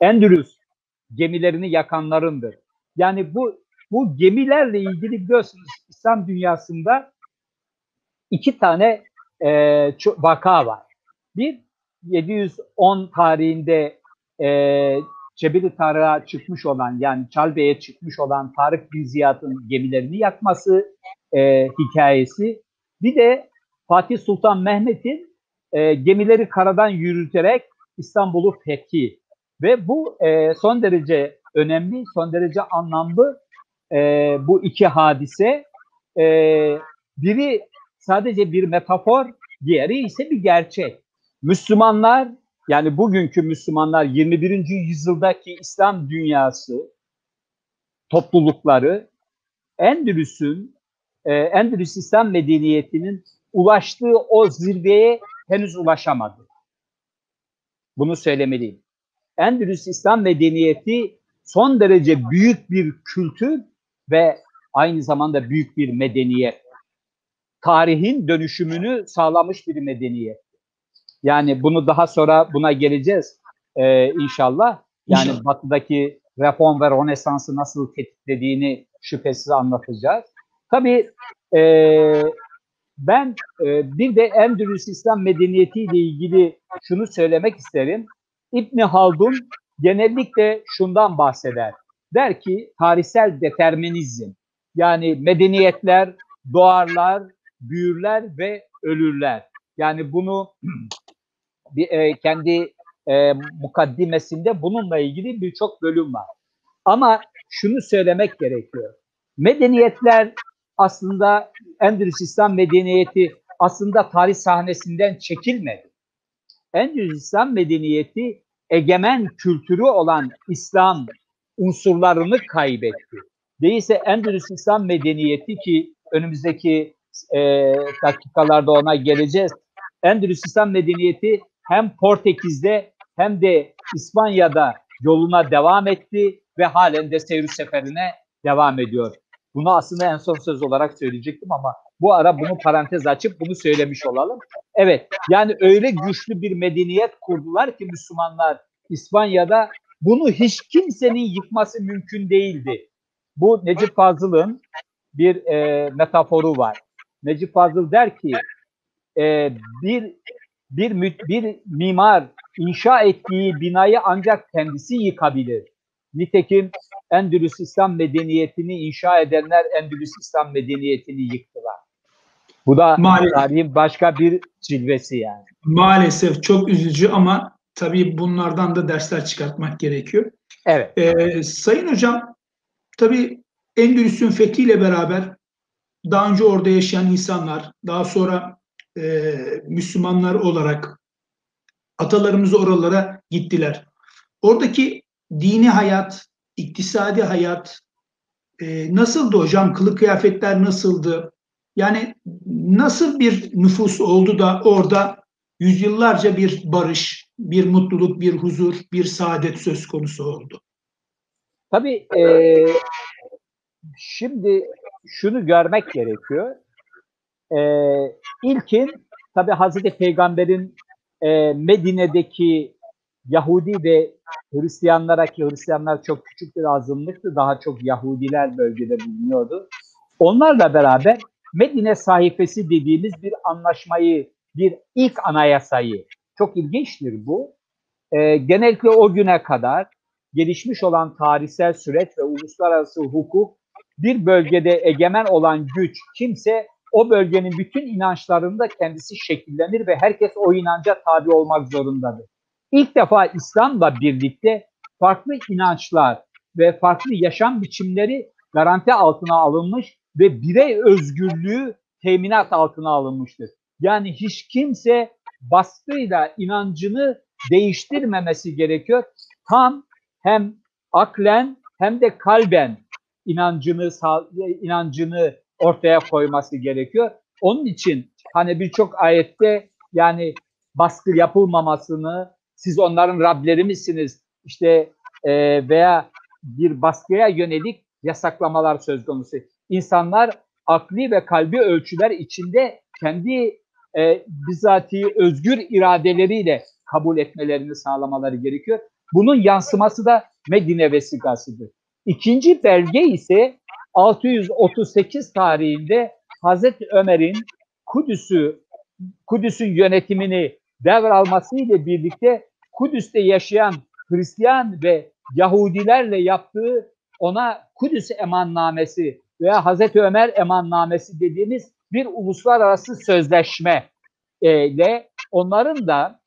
Endülüs gemilerini yakanlarındır. Yani bu bu gemilerle ilgili biliyorsunuz İslam dünyasında iki tane e, vaka var. Bir 710 tarihinde e, Cebeli Tarık'a çıkmış olan yani Çalbe'ye çıkmış olan Tarık bin Ziyad'ın gemilerini yakması e, hikayesi. Bir de Fatih Sultan Mehmet'in e, gemileri karadan yürüterek İstanbul'u fethi. Ve bu e, son derece önemli, son derece anlamlı e, bu iki hadise. E, biri sadece bir metafor, diğeri ise bir gerçek. Müslümanlar yani bugünkü Müslümanlar 21. yüzyıldaki İslam dünyası toplulukları Endülüs'ün e, Endülüs İslam medeniyetinin ulaştığı o zirveye henüz ulaşamadı. Bunu söylemeliyim. Endülüs İslam medeniyeti son derece büyük bir kültür ve aynı zamanda büyük bir medeniyet. Tarihin dönüşümünü sağlamış bir medeniyet. Yani bunu daha sonra buna geleceğiz e, inşallah. Yani inşallah. batıdaki reform ve rönesansı nasıl tetiklediğini şüphesiz anlatacağız. Tabii e, ben e, bir de Endülüs İslam medeniyeti ile ilgili şunu söylemek isterim. İbni Haldun genellikle şundan bahseder. Der ki tarihsel determinizm yani medeniyetler doğarlar, büyürler ve ölürler. Yani bunu bir, e, kendi e, mukaddimesinde bununla ilgili birçok bölüm var. Ama şunu söylemek gerekiyor. Medeniyetler aslında Endülüs İslam medeniyeti aslında tarih sahnesinden çekilmedi. Endülüs İslam medeniyeti egemen kültürü olan İslam unsurlarını kaybetti. Değilse Endülüs İslam medeniyeti ki önümüzdeki e, dakikalarda ona geleceğiz. Endülüs İslam medeniyeti hem Portekiz'de hem de İspanya'da yoluna devam etti ve halen de seyir seferine devam ediyor. Bunu aslında en son söz olarak söyleyecektim ama bu ara bunu parantez açıp bunu söylemiş olalım. Evet yani öyle güçlü bir medeniyet kurdular ki Müslümanlar İspanya'da bunu hiç kimsenin yıkması mümkün değildi. Bu Necip Fazıl'ın bir e, metaforu var. Necip Fazıl der ki e, bir bir bir mimar inşa ettiği binayı ancak kendisi yıkabilir. Nitekim Endülüs İslam medeniyetini inşa edenler Endülüs İslam medeniyetini yıktılar. Bu da Maalesef. tarihin başka bir cilvesi yani. Maalesef çok üzücü ama tabii bunlardan da dersler çıkartmak gerekiyor. Evet. Ee, Sayın Hocam, tabii Endülüs'ün fethiyle beraber daha önce orada yaşayan insanlar, daha sonra e, Müslümanlar olarak atalarımız oralara gittiler. Oradaki dini hayat, iktisadi hayat e, nasıldı hocam? Kılık kıyafetler nasıldı? Yani nasıl bir nüfus oldu da orada yüzyıllarca bir barış, bir mutluluk, bir huzur, bir saadet söz konusu oldu? Tabii e, şimdi şunu görmek gerekiyor. E, ilkin tabii Hazreti Peygamber'in e, Medine'deki Yahudi ve Hristiyanlara ki Hristiyanlar çok küçük bir azınlıktı. Daha çok Yahudiler bölgede bulunuyordu. Onlarla beraber Medine sayfası dediğimiz bir anlaşmayı, bir ilk anayasayı, çok ilginçtir bu. E, genellikle o güne kadar gelişmiş olan tarihsel süreç ve uluslararası hukuk bir bölgede egemen olan güç kimse o bölgenin bütün inançlarında kendisi şekillenir ve herkes o inanca tabi olmak zorundadır. İlk defa İslam'la birlikte farklı inançlar ve farklı yaşam biçimleri garanti altına alınmış ve birey özgürlüğü teminat altına alınmıştır. Yani hiç kimse baskıyla inancını değiştirmemesi gerekiyor. Tam hem aklen hem de kalben inancını inancını ortaya koyması gerekiyor. Onun için hani birçok ayette yani baskı yapılmamasını siz onların Rableri misiniz işte e, veya bir baskıya yönelik yasaklamalar söz konusu. İnsanlar akli ve kalbi ölçüler içinde kendi e, bizatihi özgür iradeleriyle kabul etmelerini sağlamaları gerekiyor. Bunun yansıması da Medine vesikasıdır. İkinci belge ise 638 tarihinde Hazreti Ömer'in Kudüs'ü Kudüs'ün yönetimini devralmasıyla birlikte Kudüs'te yaşayan Hristiyan ve Yahudilerle yaptığı ona Kudüs emannamesi veya Hazreti Ömer emannamesi dediğimiz bir uluslararası sözleşme e, ile onların da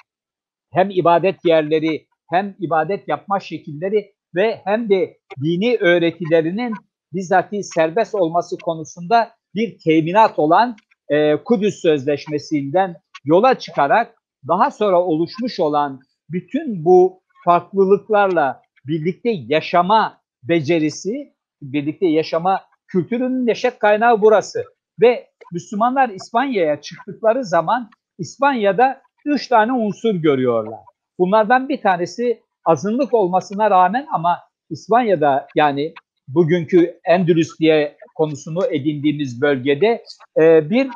hem ibadet yerleri hem ibadet yapma şekilleri ve hem de dini öğretilerinin bizzati serbest olması konusunda bir teminat olan e, Kudüs Sözleşmesi'nden yola çıkarak daha sonra oluşmuş olan bütün bu farklılıklarla birlikte yaşama becerisi, birlikte yaşama kültürünün neşet kaynağı burası. Ve Müslümanlar İspanya'ya çıktıkları zaman İspanya'da üç tane unsur görüyorlar. Bunlardan bir tanesi azınlık olmasına rağmen ama İspanya'da yani bugünkü Endülüs diye konusunu edindiğimiz bölgede e, bir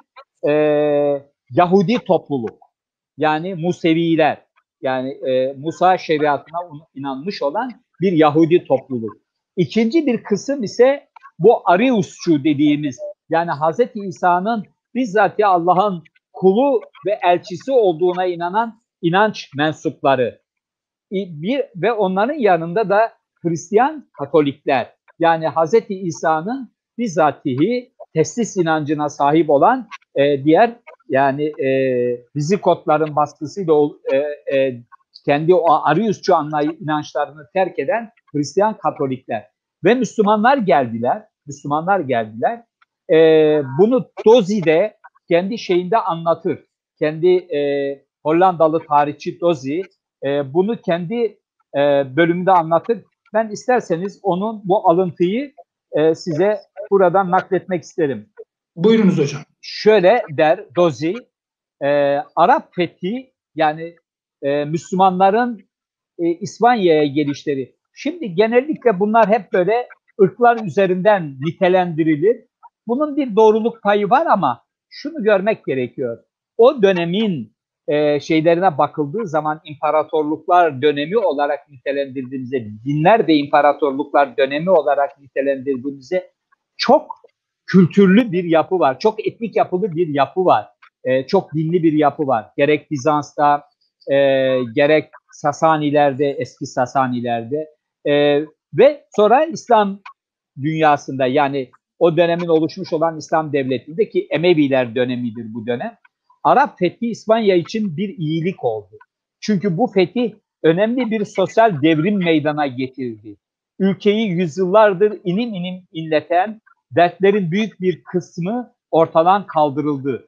e, Yahudi topluluk yani Museviler yani e, Musa şeriatına inanmış olan bir Yahudi topluluk. İkinci bir kısım ise bu Ariusçu dediğimiz yani Hazreti İsa'nın bizzat Allah'ın kulu ve elçisi olduğuna inanan inanç mensupları. Bir ve onların yanında da Hristiyan Katolikler. Yani Hazreti İsa'nın bizzatihi teslis inancına sahip olan e, diğer yani e, rizikotların baskısıyla e, e, kendi o Ariusçu inançlarını terk eden Hristiyan Katolikler ve Müslümanlar geldiler. Müslümanlar geldiler. E, bunu Dozi de kendi şeyinde anlatır. Kendi e, Hollandalı tarihçi Dozi e, bunu kendi e, bölümünde anlatır. Ben isterseniz onun bu alıntıyı e, size buradan nakletmek isterim. Buyurunuz hocam. Şöyle der Dozi, e, Arap fethi yani e, Müslümanların e, İspanya'ya gelişleri. Şimdi genellikle bunlar hep böyle ırklar üzerinden nitelendirilir. Bunun bir doğruluk payı var ama şunu görmek gerekiyor. O dönemin e, şeylerine bakıldığı zaman imparatorluklar dönemi olarak nitelendirdiğimizde, dinler de imparatorluklar dönemi olarak nitelendirdiğimizde çok kültürlü bir yapı var. Çok etnik yapılı bir yapı var. E, çok dinli bir yapı var. Gerek Bizans'ta, e, gerek Sasanilerde, eski Sasanilerde e, ve sonra İslam dünyasında yani o dönemin oluşmuş olan İslam devletinde ki Emeviler dönemidir bu dönem. Arap fethi İspanya için bir iyilik oldu. Çünkü bu fetih önemli bir sosyal devrim meydana getirdi. Ülkeyi yüzyıllardır inim inim inleten dertlerin büyük bir kısmı ortadan kaldırıldı.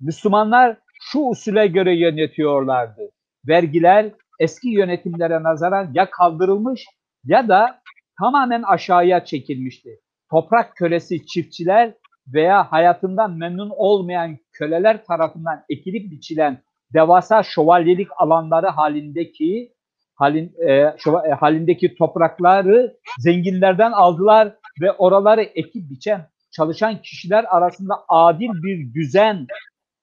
Müslümanlar şu usule göre yönetiyorlardı. Vergiler eski yönetimlere nazaran ya kaldırılmış ya da tamamen aşağıya çekilmişti. Toprak kölesi çiftçiler veya hayatından memnun olmayan köleler tarafından ekilip biçilen devasa şövalyelik alanları halindeki halin, e, şova, e, halindeki toprakları zenginlerden aldılar ve oraları ekip biçen çalışan kişiler arasında adil bir düzen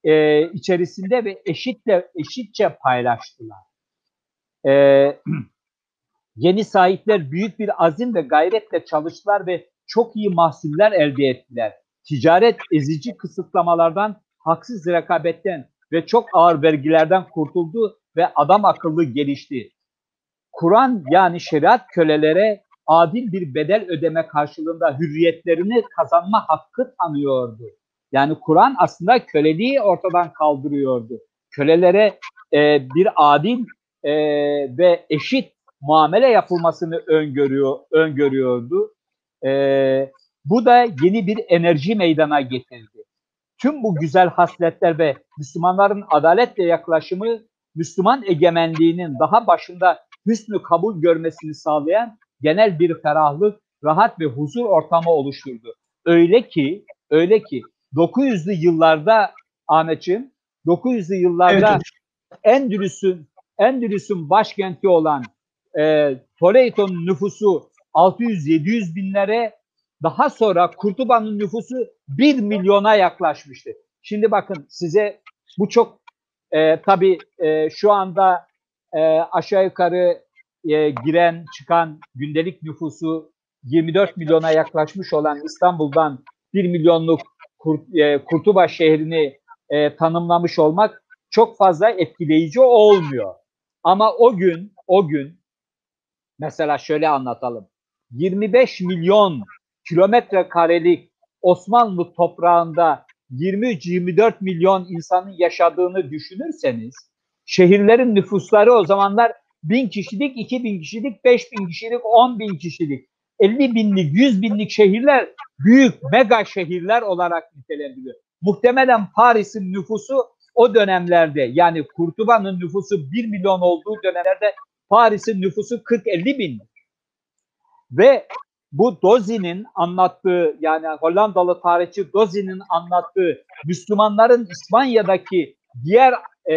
e, içerisinde ve eşitle eşitçe paylaştılar. E, yeni sahipler büyük bir azim ve gayretle çalıştılar ve çok iyi mahsuller elde ettiler. Ticaret ezici kısıtlamalardan, haksız rekabetten ve çok ağır vergilerden kurtuldu ve adam akıllı gelişti. Kur'an yani şeriat kölelere adil bir bedel ödeme karşılığında hürriyetlerini kazanma hakkı tanıyordu. Yani Kur'an aslında köleliği ortadan kaldırıyordu. Kölelere e, bir adil e, ve eşit muamele yapılmasını öngörüyor, öngörüyordu. E, bu da yeni bir enerji meydana getirdi. Tüm bu güzel hasletler ve Müslümanların adaletle yaklaşımı Müslüman egemenliğinin daha başında hüsnü kabul görmesini sağlayan genel bir ferahlık, rahat ve huzur ortamı oluşturdu. Öyle ki, öyle ki 900'lü yıllarda Ahmetciğim, 900'lü yıllarda evet, Endülüs'ün Endülüs'ün başkenti olan e, Toledo'nun nüfusu 600-700 binlere daha sonra Kurtuba'nın nüfusu 1 milyona yaklaşmıştı. Şimdi bakın size bu çok e, tabii e, şu anda e, aşağı yukarı e, giren çıkan gündelik nüfusu 24 milyona yaklaşmış olan İstanbul'dan 1 milyonluk Kurt, e, Kurtubaş şehrini e, tanımlamış olmak çok fazla etkileyici olmuyor. Ama o gün, o gün mesela şöyle anlatalım. 25 milyon kilometre karelik Osmanlı toprağında 23-24 milyon insanın yaşadığını düşünürseniz şehirlerin nüfusları o zamanlar 1000 kişilik, 2000 kişilik, 5000 kişilik, 10 bin kişilik, 50 binlik, 100 binlik şehirler büyük mega şehirler olarak nitelendiriliyor. Muhtemelen Paris'in nüfusu o dönemlerde yani Kurtuba'nın nüfusu 1 milyon olduğu dönemlerde Paris'in nüfusu 40-50 bin. Ve bu Dozi'nin anlattığı yani Hollandalı tarihçi Dozi'nin anlattığı Müslümanların İspanya'daki diğer e,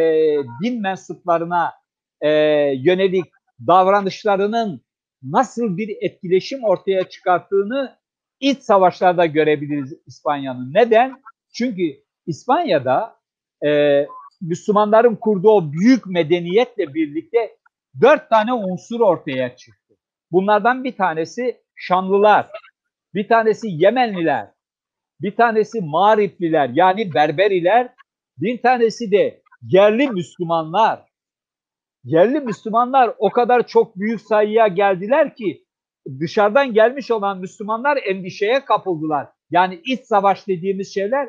din mensuplarına e, yönelik davranışlarının nasıl bir etkileşim ortaya çıkarttığını iç savaşlarda görebiliriz İspanya'nın. Neden? Çünkü İspanya'da e, Müslümanların kurduğu o büyük medeniyetle birlikte dört tane unsur ortaya çıktı. Bunlardan bir tanesi Şanlılar, bir tanesi Yemenliler, bir tanesi Mağripliler yani Berberiler, bir tanesi de yerli Müslümanlar. Yerli Müslümanlar o kadar çok büyük sayıya geldiler ki dışarıdan gelmiş olan Müslümanlar endişeye kapıldılar. Yani iç savaş dediğimiz şeyler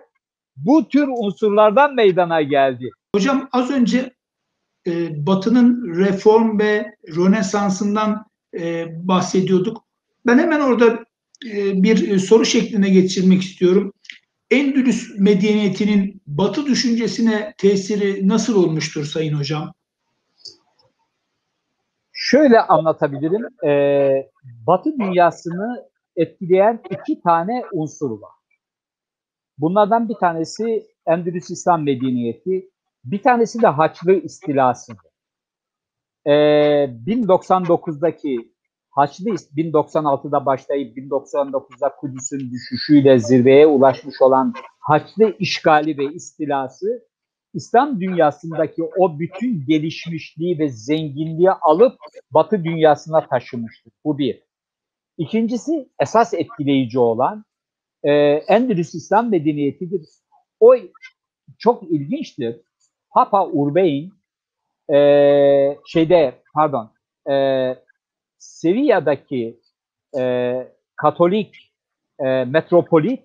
bu tür unsurlardan meydana geldi. Hocam az önce e, Batı'nın reform ve Rönesans'ından e, bahsediyorduk. Ben hemen orada e, bir soru şekline geçirmek istiyorum. Endülüs medeniyetinin Batı düşüncesine tesiri nasıl olmuştur Sayın Hocam? Şöyle anlatabilirim. Ee, Batı dünyasını etkileyen iki tane unsur var. Bunlardan bir tanesi Endülüs İslam medeniyeti, bir tanesi de Haçlı istilası. Ee, 1099'daki Haçlı 1096'da başlayıp 1099'da Kudüs'ün düşüşüyle zirveye ulaşmış olan Haçlı işgali ve istilası İslam dünyasındaki o bütün gelişmişliği ve zenginliği alıp Batı dünyasına taşımıştır. Bu bir. İkincisi esas etkileyici olan e, Endülüs İslam medeniyetidir. O çok ilginçtir. Papa Urbein e, şeyde pardon e, Sevilla'daki e, Katolik e, metropolit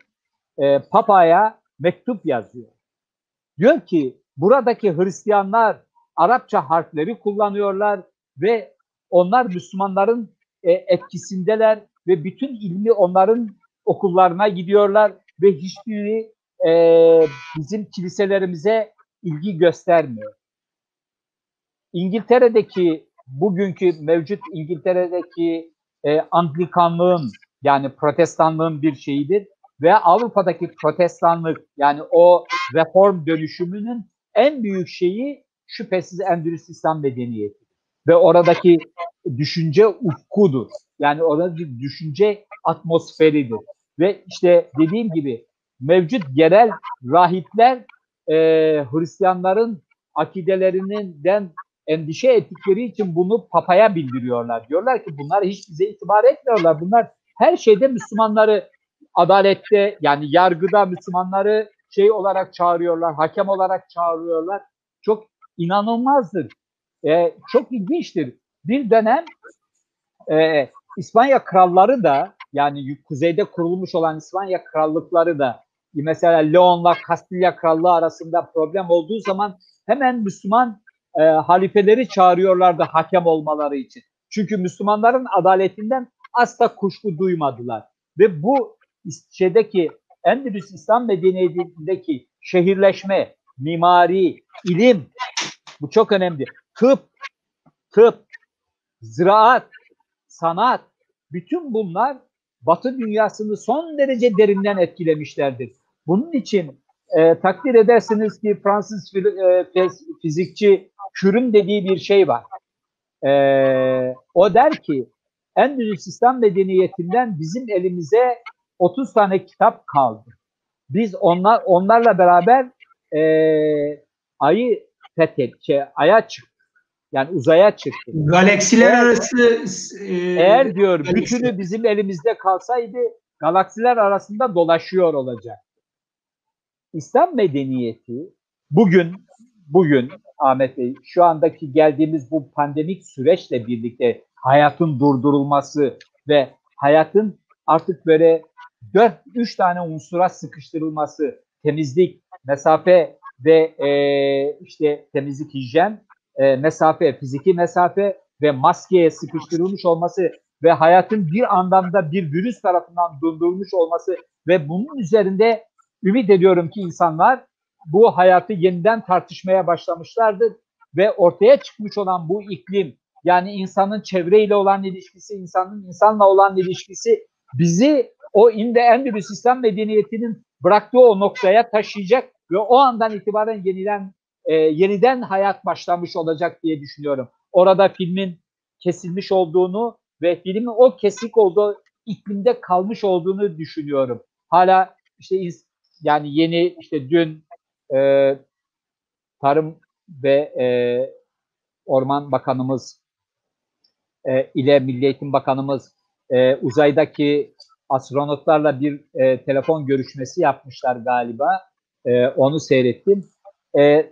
e, Papa'ya mektup yazıyor. Diyor ki buradaki Hristiyanlar Arapça harfleri kullanıyorlar ve onlar Müslümanların e, etkisindeler ve bütün ilmi onların okullarına gidiyorlar ve hiçbiri e, bizim kiliselerimize ilgi göstermiyor. İngiltere'deki bugünkü mevcut İngiltere'deki e, Anglikanlığın yani protestanlığın bir şeyidir ve Avrupa'daki protestanlık yani o reform dönüşümünün en büyük şeyi şüphesiz Endülüs İslam medeniyeti ve oradaki düşünce ufkudur. Yani orada bir düşünce atmosferidir. Ve işte dediğim gibi mevcut yerel rahipler e, Hristiyanların akidelerinden endişe ettikleri için bunu papaya bildiriyorlar. Diyorlar ki bunlar hiç bize itibar etmiyorlar. Bunlar her şeyde Müslümanları adalette yani yargıda Müslümanları şey olarak çağırıyorlar, hakem olarak çağırıyorlar. Çok inanılmazdır. Ee, çok ilginçtir. Bir dönem e, İspanya kralları da yani kuzeyde kurulmuş olan İspanya krallıkları da mesela Leon'la Kastilya krallığı arasında problem olduğu zaman hemen Müslüman e, halifeleri çağırıyorlardı hakem olmaları için. Çünkü Müslümanların adaletinden asla kuşku duymadılar. Ve bu şeydeki Endülüs İslam medeniyetindeki şehirleşme, mimari, ilim bu çok önemli. Tıp, tıp, ziraat, sanat bütün bunlar Batı dünyasını son derece derinden etkilemişlerdir. Bunun için e, takdir edersiniz ki Fransız e, fizikçi Kür'ün dediği bir şey var. E, o der ki Endülüs İslam medeniyetinden bizim elimize 30 tane kitap kaldı. Biz onlar onlarla beraber e, ayı fethet, şey, aya çıktık. Yani uzaya çıktı. Galaksiler Eğer- arası e, Eğer diyor galaksi- bütünü bizim elimizde kalsaydı galaksiler arasında dolaşıyor olacak. İslam medeniyeti bugün bugün Ahmet Bey şu andaki geldiğimiz bu pandemik süreçle birlikte hayatın durdurulması ve hayatın artık böyle 4 3 tane unsura sıkıştırılması, temizlik, mesafe ve e, işte temizlik hijyen, e, mesafe, fiziki mesafe ve maskeye sıkıştırılmış olması ve hayatın bir anlamda bir virüs tarafından durdurulmuş olması ve bunun üzerinde ümit ediyorum ki insanlar bu hayatı yeniden tartışmaya başlamışlardır ve ortaya çıkmış olan bu iklim yani insanın çevreyle olan ilişkisi, insanın insanla olan ilişkisi bizi o inde Endülüs İslam medeniyetinin bıraktığı o noktaya taşıyacak ve o andan itibaren yeniden e, yeniden hayat başlamış olacak diye düşünüyorum. Orada filmin kesilmiş olduğunu ve filmin o kesik olduğu iklimde kalmış olduğunu düşünüyorum. Hala işte yani yeni işte dün e, Tarım ve e, Orman Bakanımız e, ile Milli Eğitim Bakanımız e, uzaydaki astronotlarla bir e, telefon görüşmesi yapmışlar galiba. E, onu seyrettim. E,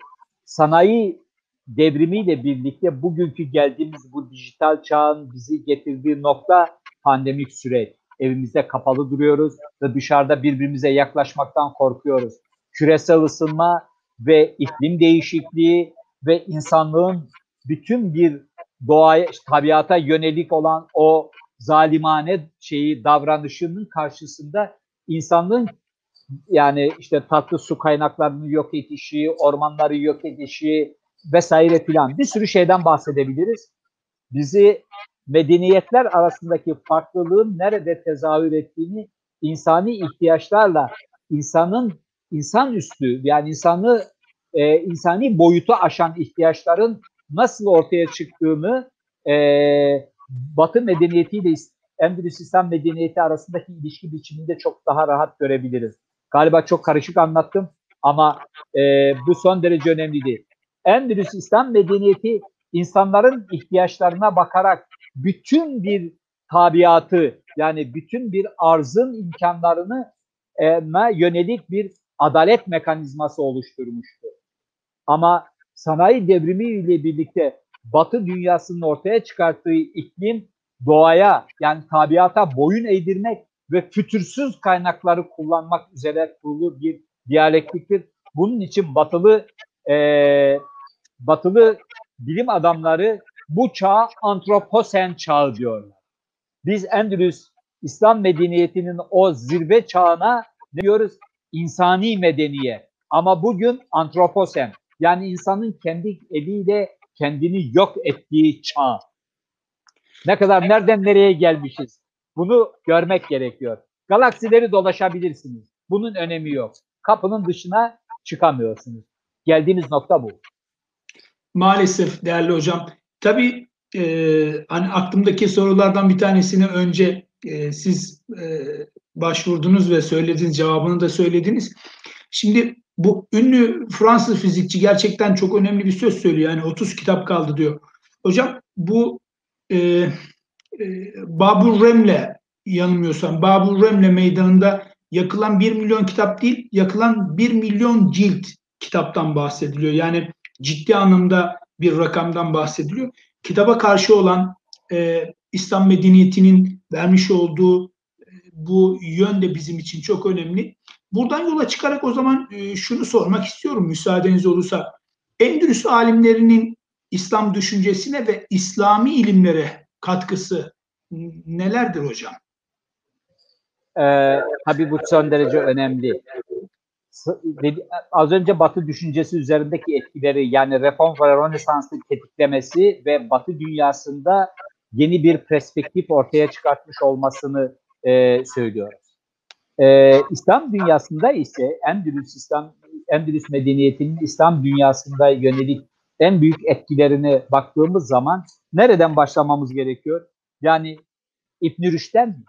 sanayi devrimiyle birlikte bugünkü geldiğimiz bu dijital çağın bizi getirdiği nokta pandemik süreç. Evimizde kapalı duruyoruz ve dışarıda birbirimize yaklaşmaktan korkuyoruz. Küresel ısınma ve iklim değişikliği ve insanlığın bütün bir doğaya, tabiata yönelik olan o zalimane şeyi davranışının karşısında insanlığın yani işte tatlı su kaynaklarını yok edişi, ormanları yok edişi vesaire filan bir sürü şeyden bahsedebiliriz. Bizi medeniyetler arasındaki farklılığın nerede tezahür ettiğini insani ihtiyaçlarla insanın insan üstü yani insanı e, insani boyutu aşan ihtiyaçların nasıl ortaya çıktığını e, Batı medeniyetiyle Endülüs İslam medeniyeti arasındaki ilişki biçiminde çok daha rahat görebiliriz. Galiba çok karışık anlattım ama e, bu son derece önemliydi. Endülüs İslam medeniyeti insanların ihtiyaçlarına bakarak bütün bir tabiatı yani bütün bir arzın imkanlarını e, yönelik bir adalet mekanizması oluşturmuştu. Ama sanayi devrimi ile birlikte Batı dünyasının ortaya çıkarttığı iklim doğaya yani tabiata boyun eğdirmek ve fütursuz kaynakları kullanmak üzere kurulu bir diyalektiktir. Bunun için batılı e, batılı bilim adamları bu çağa antroposen çağı diyorlar. Biz Endülüs İslam medeniyetinin o zirve çağına ne diyoruz? İnsani medeniyet. Ama bugün antroposen yani insanın kendi eliyle kendini yok ettiği çağ. Ne kadar nereden nereye gelmişiz? Bunu görmek gerekiyor. Galaksileri dolaşabilirsiniz. Bunun önemi yok. Kapının dışına çıkamıyorsunuz. Geldiğiniz nokta bu. Maalesef değerli hocam. Tabii e, hani aklımdaki sorulardan bir tanesini önce e, siz e, başvurdunuz ve söylediğiniz cevabını da söylediniz. Şimdi bu ünlü Fransız fizikçi gerçekten çok önemli bir söz söylüyor. Yani 30 kitap kaldı diyor. Hocam bu e, Babur Rem'le yanılmıyorsam Babur Rem'le meydanında yakılan 1 milyon kitap değil, yakılan 1 milyon cilt kitaptan bahsediliyor. Yani ciddi anlamda bir rakamdan bahsediliyor. Kitaba karşı olan e, İslam medeniyetinin vermiş olduğu e, bu yön de bizim için çok önemli. Buradan yola çıkarak o zaman e, şunu sormak istiyorum müsaadeniz olursa. Endülüs alimlerinin İslam düşüncesine ve İslami ilimlere katkısı nelerdir hocam? Ee, tabii bu son derece önemli. Az önce Batı düşüncesi üzerindeki etkileri yani reform ve Rönesans'ın tetiklemesi ve Batı dünyasında yeni bir perspektif ortaya çıkartmış olmasını e, söylüyoruz. Ee, İslam dünyasında ise Endülüs İslam Endülüs medeniyetinin İslam dünyasında yönelik en büyük etkilerine baktığımız zaman nereden başlamamız gerekiyor? Yani İbn Rüşd'den mi?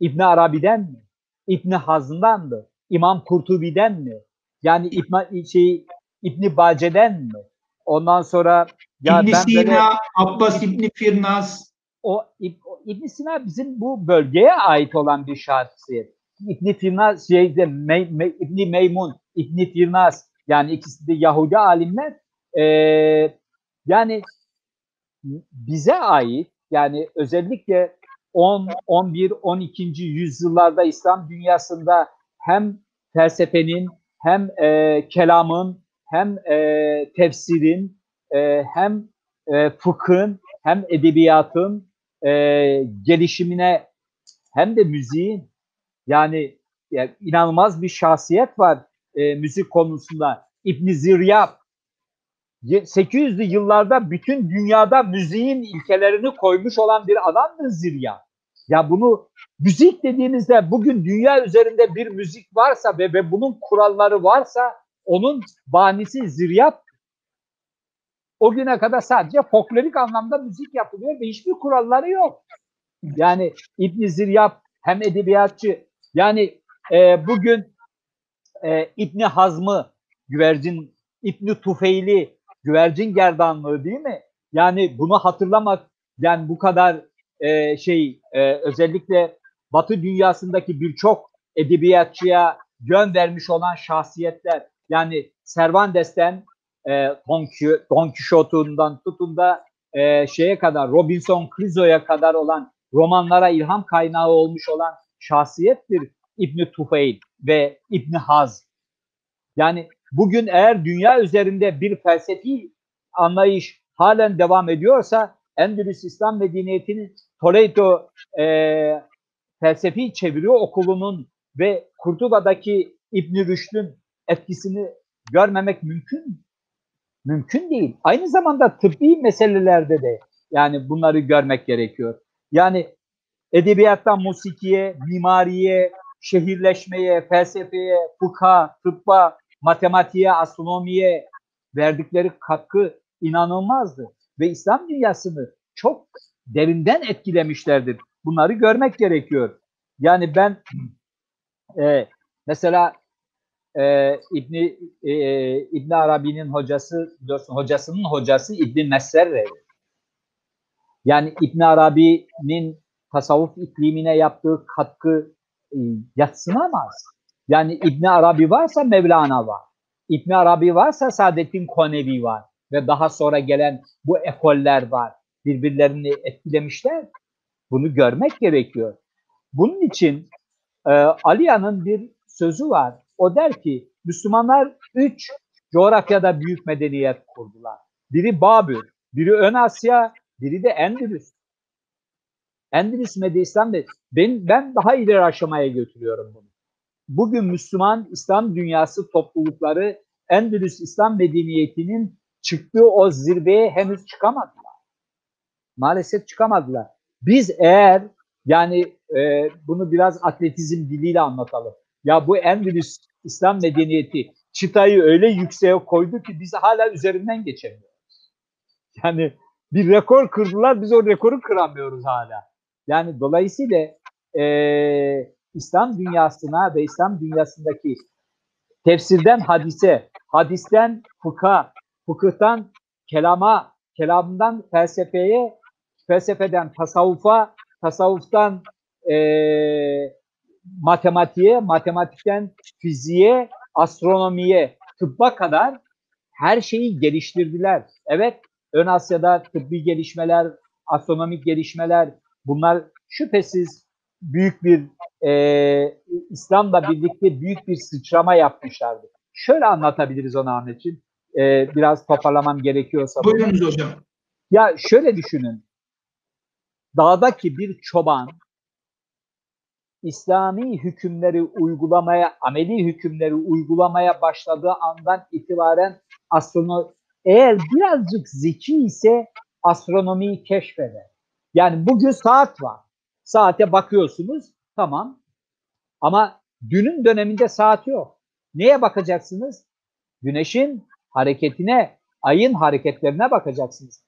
İbn Arabi'den mi? İbn Hazm'dan mı? İmam Kurtubi'den mi? Yani İbn şey İbn Bace'den mi? Ondan sonra ya İbn Sina, böyle Abbas İbn Firnas, o İbn Sina bizim bu bölgeye ait olan bir şahsiyet. İbn Firnas şeyde Mey, Mey, İbn Meymun, İbn Firnas yani ikisi de Yahudi alimler. Ee, yani bize ait yani özellikle 10, 11, 12. yüzyıllarda İslam dünyasında hem felsefenin hem e, kelamın hem e, tefsirin e, hem e, fıkhın hem edebiyatın e, gelişimine hem de müziğin yani, yani inanılmaz bir şahsiyet var e, müzik konusunda. İbn Ziryab 800'lü yıllarda bütün dünyada müziğin ilkelerini koymuş olan bir adamdır Ziryab. Ya bunu müzik dediğimizde bugün dünya üzerinde bir müzik varsa ve, ve bunun kuralları varsa onun banisi Ziryab o güne kadar sadece folklorik anlamda müzik yapılıyor ve hiçbir kuralları yok. Yani İbn Ziryab hem edebiyatçı yani e, bugün e, İbni Hazm'ı güvercin İbni Tufeyli güvercin gerdanlığı değil mi? Yani bunu hatırlamak yani bu kadar e, şey e, özellikle Batı dünyasındaki birçok edebiyatçıya yön vermiş olan şahsiyetler yani Cervantes'ten e, Don, Don Quixote'undan tutun da e, şeye kadar Robinson Crusoe'ya kadar olan romanlara ilham kaynağı olmuş olan şahsiyettir İbni Tufeyl ve İbni Haz. Yani bugün eğer dünya üzerinde bir felsefi anlayış halen devam ediyorsa Endülüs İslam Medeniyeti'nin Toledo e, felsefi çeviri okulunun ve Kurtuba'daki İbn Rüşd'ün etkisini görmemek mümkün mümkün değil. Aynı zamanda tıbbi meselelerde de yani bunları görmek gerekiyor. Yani edebiyattan musikiye, mimariye, şehirleşmeye, felsefeye, fıkha, tıbba, matematiğe, astronomiye verdikleri katkı inanılmazdı. Ve İslam dünyasını çok derinden etkilemişlerdir. Bunları görmek gerekiyor. Yani ben e, mesela e, İbni e, İbn Arabi'nin hocası biliyorsun hocasının hocası İbn Messerre. Yani İbn Arabi'nin tasavvuf iklimine yaptığı katkı e, yatsınamaz. Yani İbn Arabi varsa Mevlana var. İbn Arabi varsa Saadettin Konevi var ve daha sonra gelen bu ekoller var. Birbirlerini etkilemişler. Bunu görmek gerekiyor. Bunun için e, Aliya'nın bir sözü var. O der ki Müslümanlar üç coğrafyada büyük medeniyet kurdular. Biri Babür, biri Ön Asya, biri de Endülüs. Endülüs Medistan ben, ben daha ileri aşamaya götürüyorum bunu. Bugün Müslüman İslam dünyası toplulukları Endülüs İslam medeniyetinin çıktığı o zirveye henüz çıkamadılar. Maalesef çıkamadılar. Biz eğer yani e, bunu biraz atletizm diliyle anlatalım. Ya bu Endülüs İslam medeniyeti çıtayı öyle yükseğe koydu ki biz hala üzerinden geçemiyoruz. Yani bir rekor kırdılar biz o rekoru kıramıyoruz hala. Yani dolayısıyla e, İslam dünyasına ve İslam dünyasındaki tefsirden hadise, hadisten fıkha, fıkıhtan kelama, kelamdan felsefeye, felsefeden tasavvufa, tasavvuftan e, matematiğe, matematikten fiziğe, astronomiye, tıbba kadar her şeyi geliştirdiler. Evet, Ön Asya'da tıbbi gelişmeler, astronomik gelişmeler bunlar şüphesiz büyük bir e, İslam'la birlikte büyük bir sıçrama yapmışlardı. Şöyle anlatabiliriz onu Ahmetciğim. E, biraz toparlamam gerekiyorsa. Buyurunuz hocam. Ya şöyle düşünün. Dağdaki bir çoban İslami hükümleri uygulamaya, ameli hükümleri uygulamaya başladığı andan itibaren astronomi eğer birazcık zeki ise astronomiyi keşfeder. Yani bugün saat var. Saate bakıyorsunuz, tamam. Ama dünün döneminde saat yok. Neye bakacaksınız? Güneşin hareketine, ayın hareketlerine bakacaksınız.